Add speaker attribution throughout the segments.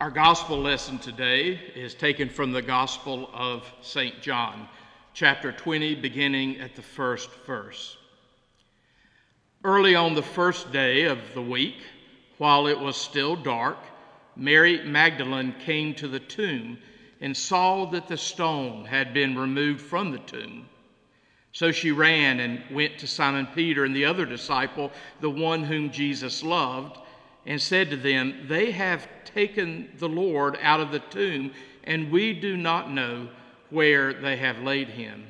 Speaker 1: Our gospel lesson today is taken from the Gospel of St. John, chapter 20, beginning at the first verse. Early on the first day of the week, while it was still dark, Mary Magdalene came to the tomb and saw that the stone had been removed from the tomb. So she ran and went to Simon Peter and the other disciple, the one whom Jesus loved, and said to them, They have taken the Lord out of the tomb, and we do not know where they have laid him.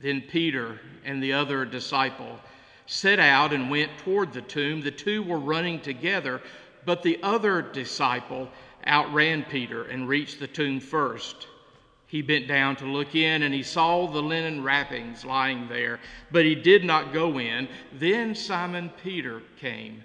Speaker 1: Then Peter and the other disciple set out and went toward the tomb. The two were running together, but the other disciple outran Peter and reached the tomb first. He bent down to look in, and he saw the linen wrappings lying there, but he did not go in. Then Simon Peter came,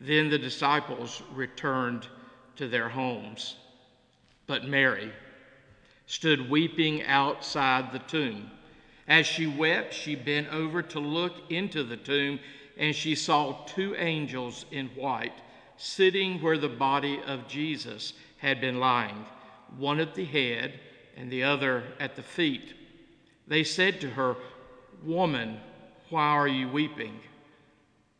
Speaker 1: Then the disciples returned to their homes. But Mary stood weeping outside the tomb. As she wept, she bent over to look into the tomb, and she saw two angels in white sitting where the body of Jesus had been lying, one at the head and the other at the feet. They said to her, Woman, why are you weeping?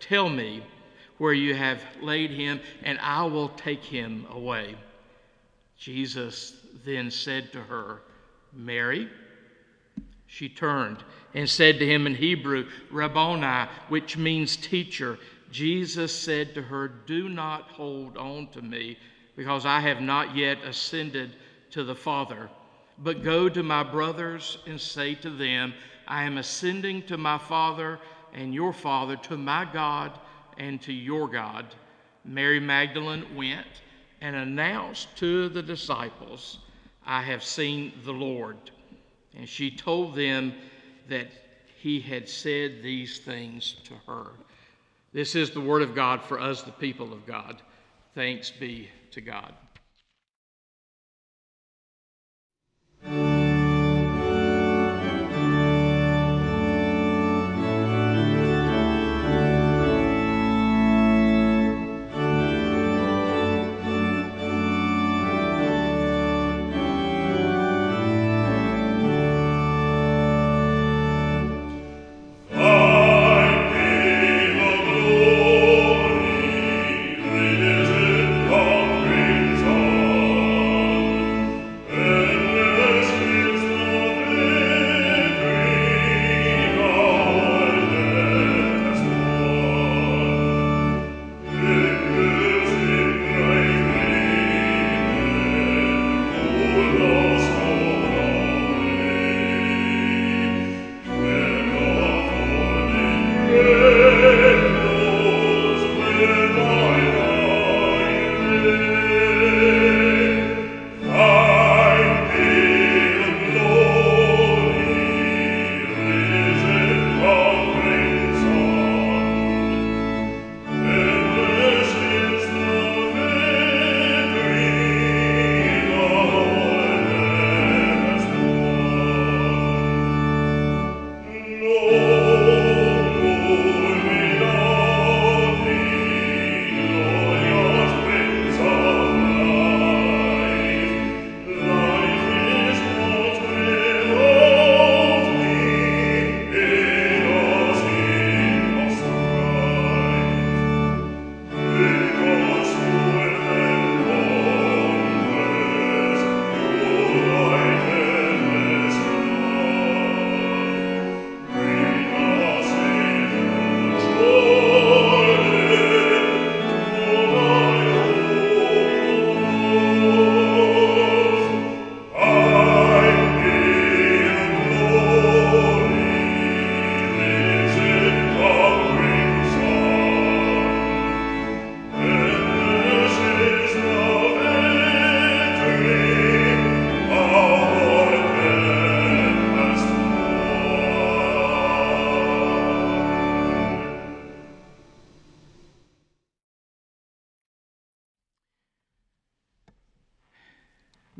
Speaker 1: tell me where you have laid him, and I will take him away. Jesus then said to her, Mary. She turned and said to him in Hebrew, Rabboni, which means teacher. Jesus said to her, Do not hold on to me, because I have not yet ascended to the Father. But go to my brothers and say to them, I am ascending to my Father and your Father, to my God and to your God. Mary Magdalene went and announced to the disciples, I have seen the Lord. And she told them that he had said these things to her. This is the word of God for us, the people of God. Thanks be to God.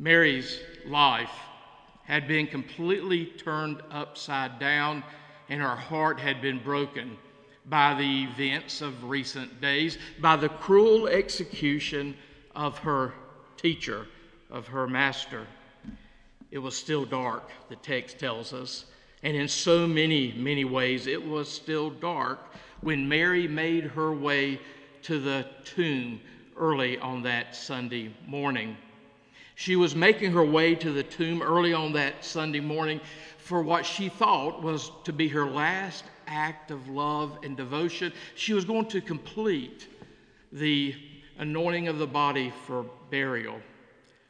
Speaker 1: Mary's life had been completely turned upside down, and her heart had been broken by the events of recent days, by the cruel execution of her teacher, of her master. It was still dark, the text tells us. And in so many, many ways, it was still dark when Mary made her way to the tomb early on that Sunday morning. She was making her way to the tomb early on that Sunday morning for what she thought was to be her last act of love and devotion. She was going to complete the anointing of the body for burial.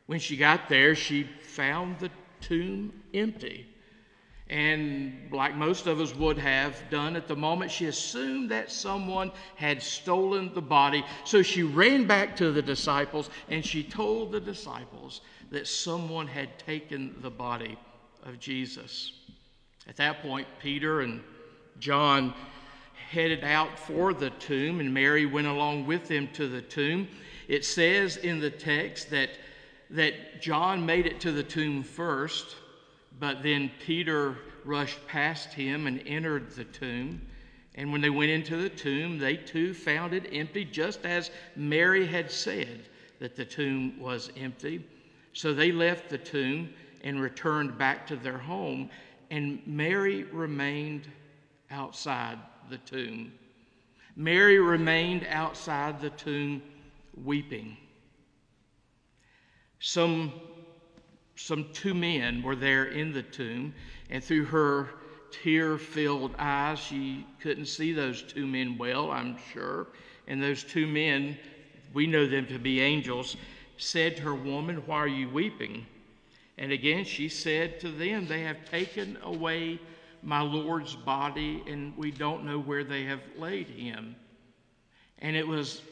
Speaker 1: When she got there, she found the tomb empty. And like most of us would have done at the moment, she assumed that someone had stolen the body. So she ran back to the disciples and she told the disciples that someone had taken the body of Jesus. At that point, Peter and John headed out for the tomb, and Mary went along with them to the tomb. It says in the text that, that John made it to the tomb first, but then Peter rushed past him and entered the tomb. And when they went into the tomb, they too found it empty, just as Mary had said that the tomb was empty. So they left the tomb and returned back to their home, and Mary remained outside the tomb. Mary remained outside the tomb weeping. Some, some two men were there in the tomb, and through her tear filled eyes, she couldn't see those two men well, I'm sure. And those two men, we know them to be angels, said to her, Woman, why are you weeping? And again she said to them, They have taken away my Lord's body, and we don't know where they have laid him. And it was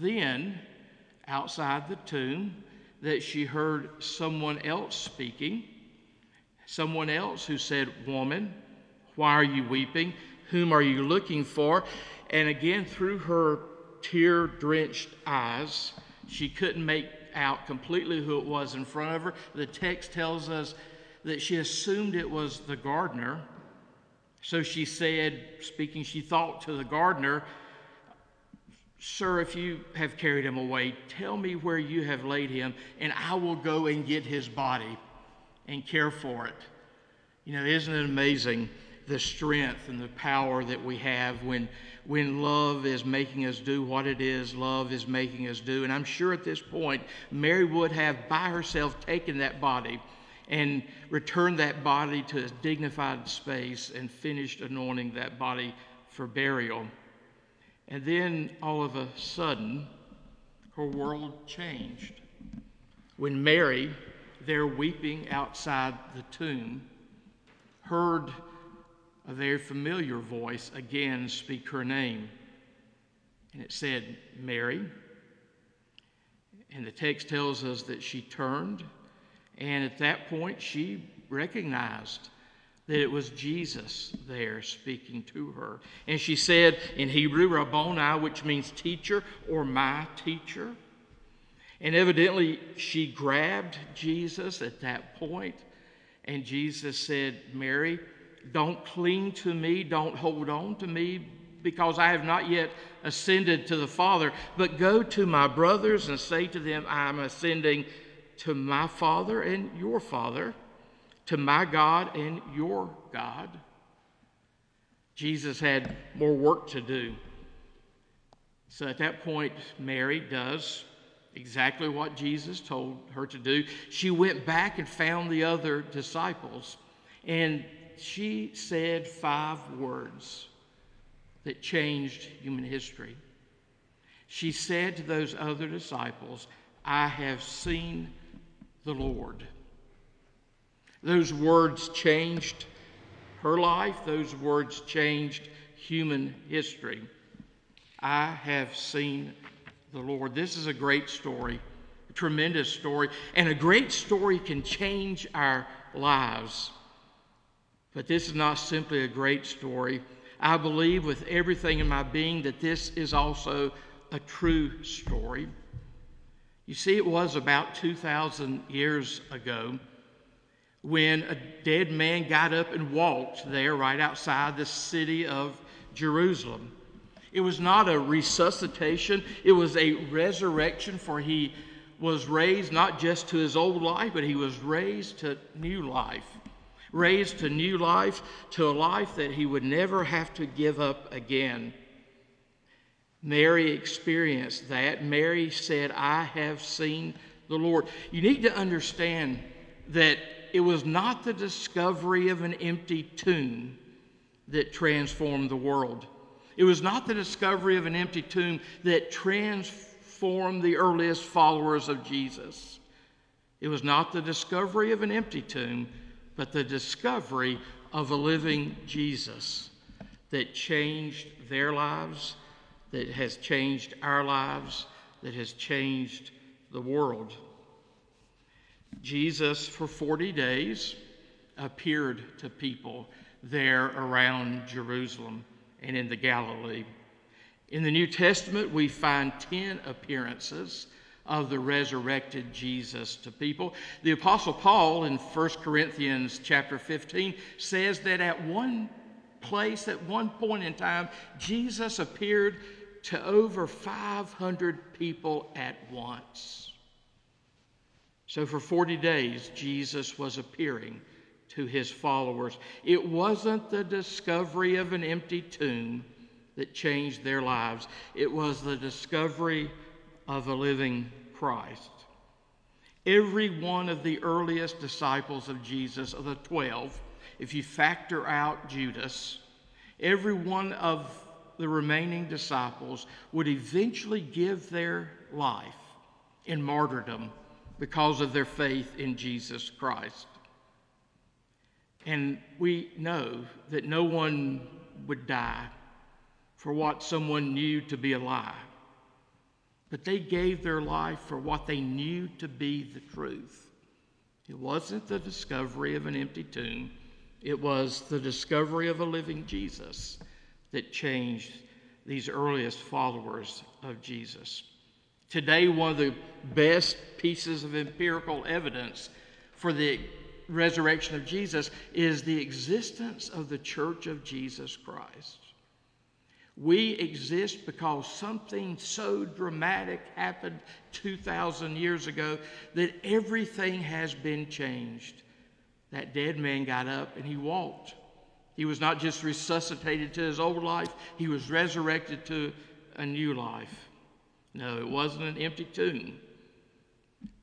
Speaker 1: then, outside the tomb, that she heard someone else speaking, someone else who said, Woman, why are you weeping? Whom are you looking for? And again, through her tear drenched eyes, she couldn't make out completely who it was in front of her. The text tells us that she assumed it was the gardener so she said, speaking, she thought to the gardener, Sir, if you have carried him away, tell me where you have laid him, and I will go and get his body and care for it. You know, isn't it amazing the strength and the power that we have when, when love is making us do what it is love is making us do? And I'm sure at this point, Mary would have by herself taken that body and returned that body to a dignified space and finished anointing that body for burial. And then all of a sudden, her world changed. When Mary, there weeping outside the tomb, heard a very familiar voice again speak her name. And it said, Mary. And the text tells us that she turned and at that point, she recognized that it was Jesus there speaking to her. And she said in Hebrew, Rabboni, which means teacher or my teacher. And evidently, she grabbed Jesus at that point, and Jesus said, Mary, don't cling to me, don't hold on to me, because I have not yet ascended to the Father, but go to my brothers and say to them, I am ascending to my Father and your Father, to my God and your God. Jesus had more work to do. So at that point, Mary does exactly what Jesus told her to do. She went back and found the other disciples, and she said five words that changed human history. She said to those other disciples, I have seen the Lord. Those words changed her life, those words changed human history. I have seen the Lord. This is a great story, a tremendous story, and a great story can change our lives. But this is not simply a great story. I believe with everything in my being that this is also a true story. You see, it was about 2,000 years ago when a dead man got up and walked there right outside the city of Jerusalem. It was not a resuscitation, it was a resurrection, for he was raised not just to his old life, but he was raised to new life. Raised to new life, to a life that he would never have to give up again. Mary experienced that. Mary said, I have seen the Lord. You need to understand that it was not the discovery of an empty tomb that transformed the world. It was not the discovery of an empty tomb that transformed the earliest followers of Jesus. It was not the discovery of an empty tomb, but the discovery of a living Jesus that changed their lives, that has changed our lives, that has changed the world. Jesus, for 40 days, appeared to people there around Jerusalem and in the Galilee. In the New Testament, we find 10 appearances of the resurrected Jesus to people. The apostle Paul in 1 Corinthians chapter 15 says that at one place at one point in time Jesus appeared to over 500 people at once. So for 40 days Jesus was appearing to his followers. It wasn't the discovery of an empty tomb that changed their lives, it was the discovery of a living Christ. Every one of the earliest disciples of Jesus, of the 12, if you factor out Judas, every one of the remaining disciples would eventually give their life in martyrdom because of their faith in Jesus Christ. And we know that no one would die for what someone knew to be a lie. But they gave their life for what they knew to be the truth. It wasn't the discovery of an empty tomb, it was the discovery of a living Jesus that changed these earliest followers of Jesus. Today, one of the best pieces of empirical evidence for the resurrection of Jesus is the existence of the church of Jesus Christ. We exist because something so dramatic happened 2,000 years ago that everything has been changed. That dead man got up and he walked. He was not just resuscitated to his old life, he was resurrected to a new life. No, it wasn't an empty tomb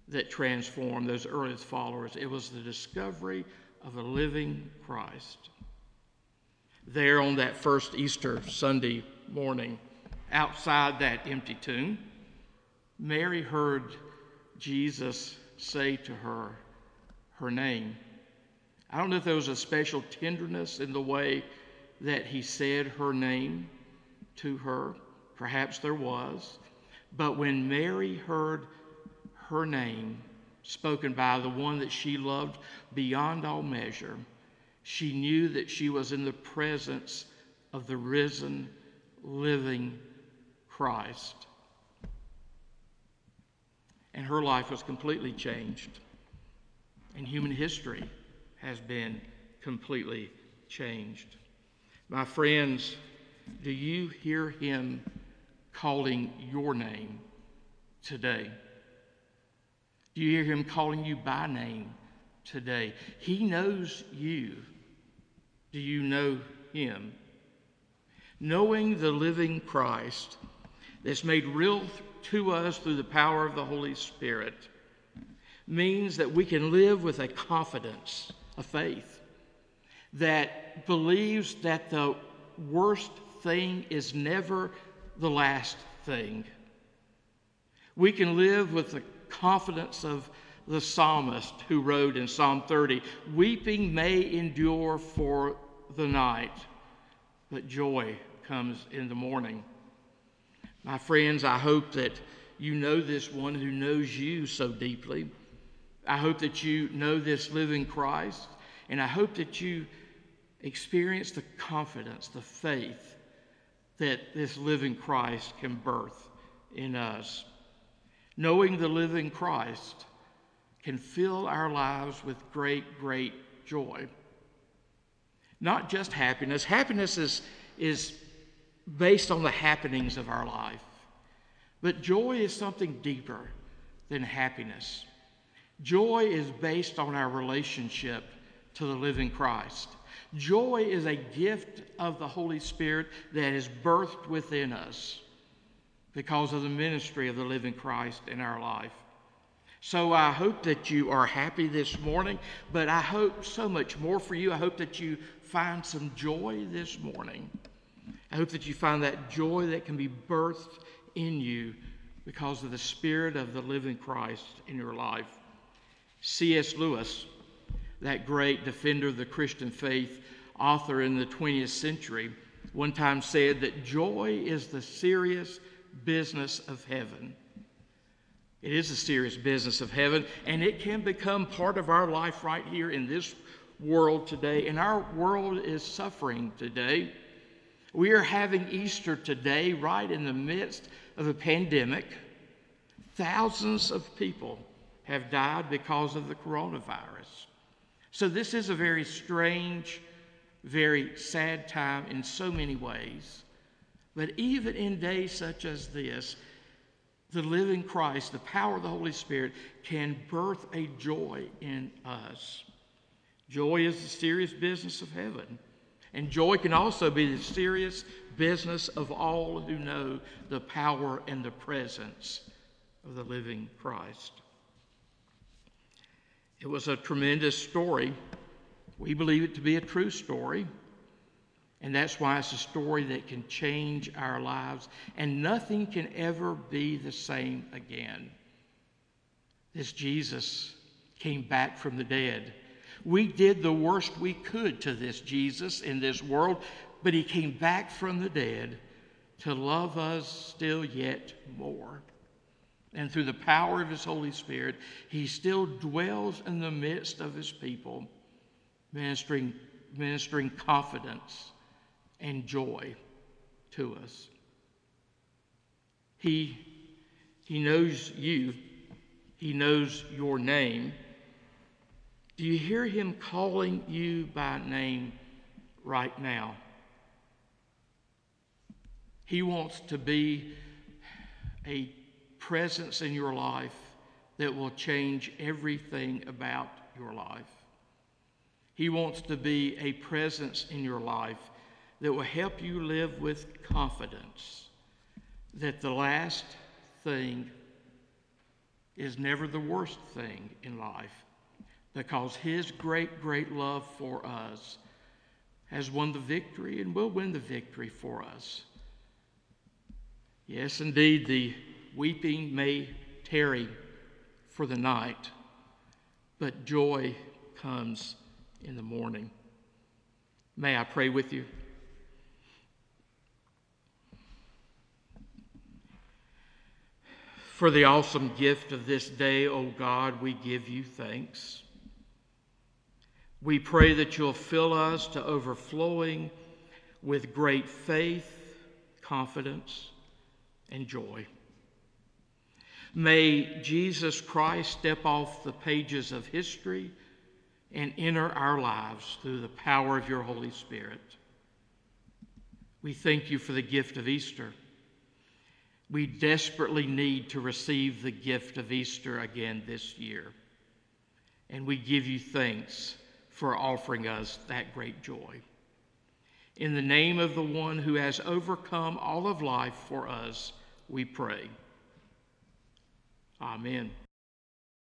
Speaker 1: that transformed those earliest followers. It was the discovery of a living Christ. There on that first Easter Sunday morning, outside that empty tomb, Mary heard Jesus say to her her name. I don't know if there was a special tenderness in the way that he said her name to her. Perhaps there was. But when Mary heard her name spoken by the one that she loved beyond all measure, she knew that she was in the presence of the risen, living Christ. And her life was completely changed. And human history has been completely changed. My friends, do you hear him calling your name today? Do you hear him calling you by name today? He knows you. Do you know him? Knowing the living Christ that's made real to us through the power of the Holy Spirit means that we can live with a confidence, a faith, that believes that the worst thing is never the last thing. We can live with the confidence of the psalmist who wrote in Psalm 30 Weeping may endure for the night, but joy comes in the morning. My friends, I hope that you know this one who knows you so deeply. I hope that you know this living Christ, and I hope that you experience the confidence, the faith that this living Christ can birth in us. knowing the living Christ can fill our lives with great, great joy. Not just happiness. Happiness is, is based on the happenings of our life. But joy is something deeper than happiness. Joy is based on our relationship to the living Christ. Joy is a gift of the Holy Spirit that is birthed within us because of the ministry of the living Christ in our life. So I hope that you are happy this morning, but I hope so much more for you. I hope that you find some joy this morning. I hope that you find that joy that can be birthed in you because of the Spirit of the living Christ in your life. C.S. Lewis, that great defender of the Christian faith, author in the 20th century, one time said that joy is the serious business of heaven. It is a serious business of heaven, and it can become part of our life right here in this world today. And our world is suffering today. We are having Easter today, right in the midst of a pandemic. Thousands of people have died because of the coronavirus. So, this is a very strange, very sad time in so many ways. But even in days such as this, the living Christ, the power of the Holy Spirit, can birth a joy in us. Joy is the serious business of heaven. And joy can also be the serious business of all who know the power and the presence of the living Christ. It was a tremendous story. We believe it to be a true story. And that's why it's a story that can change our lives, and nothing can ever be the same again. This Jesus came back from the dead. We did the worst we could to this Jesus in this world, but he came back from the dead to love us still yet more. And through the power of his Holy Spirit, he still dwells in the midst of his people, ministering, ministering confidence and joy to us. He, he knows you, He knows your name. Do you hear Him calling you by name right now? He wants to be a presence in your life that will change everything about your life. He wants to be a presence in your life that will help you live with confidence that the last thing is never the worst thing in life because His great, great love for us has won the victory and will win the victory for us. Yes, indeed, the weeping may tarry for the night, but joy comes in the morning. May I pray with you? For the awesome gift of this day, O God, we give you thanks. We pray that you'll fill us to overflowing with great faith, confidence, and joy. May Jesus Christ step off the pages of history and enter our lives through the power of your Holy Spirit. We thank you for the gift of Easter. We desperately need to receive the gift of Easter again this year. And we give you thanks for offering us that great joy. In the name of the one who has overcome all of life for us, we pray. Amen.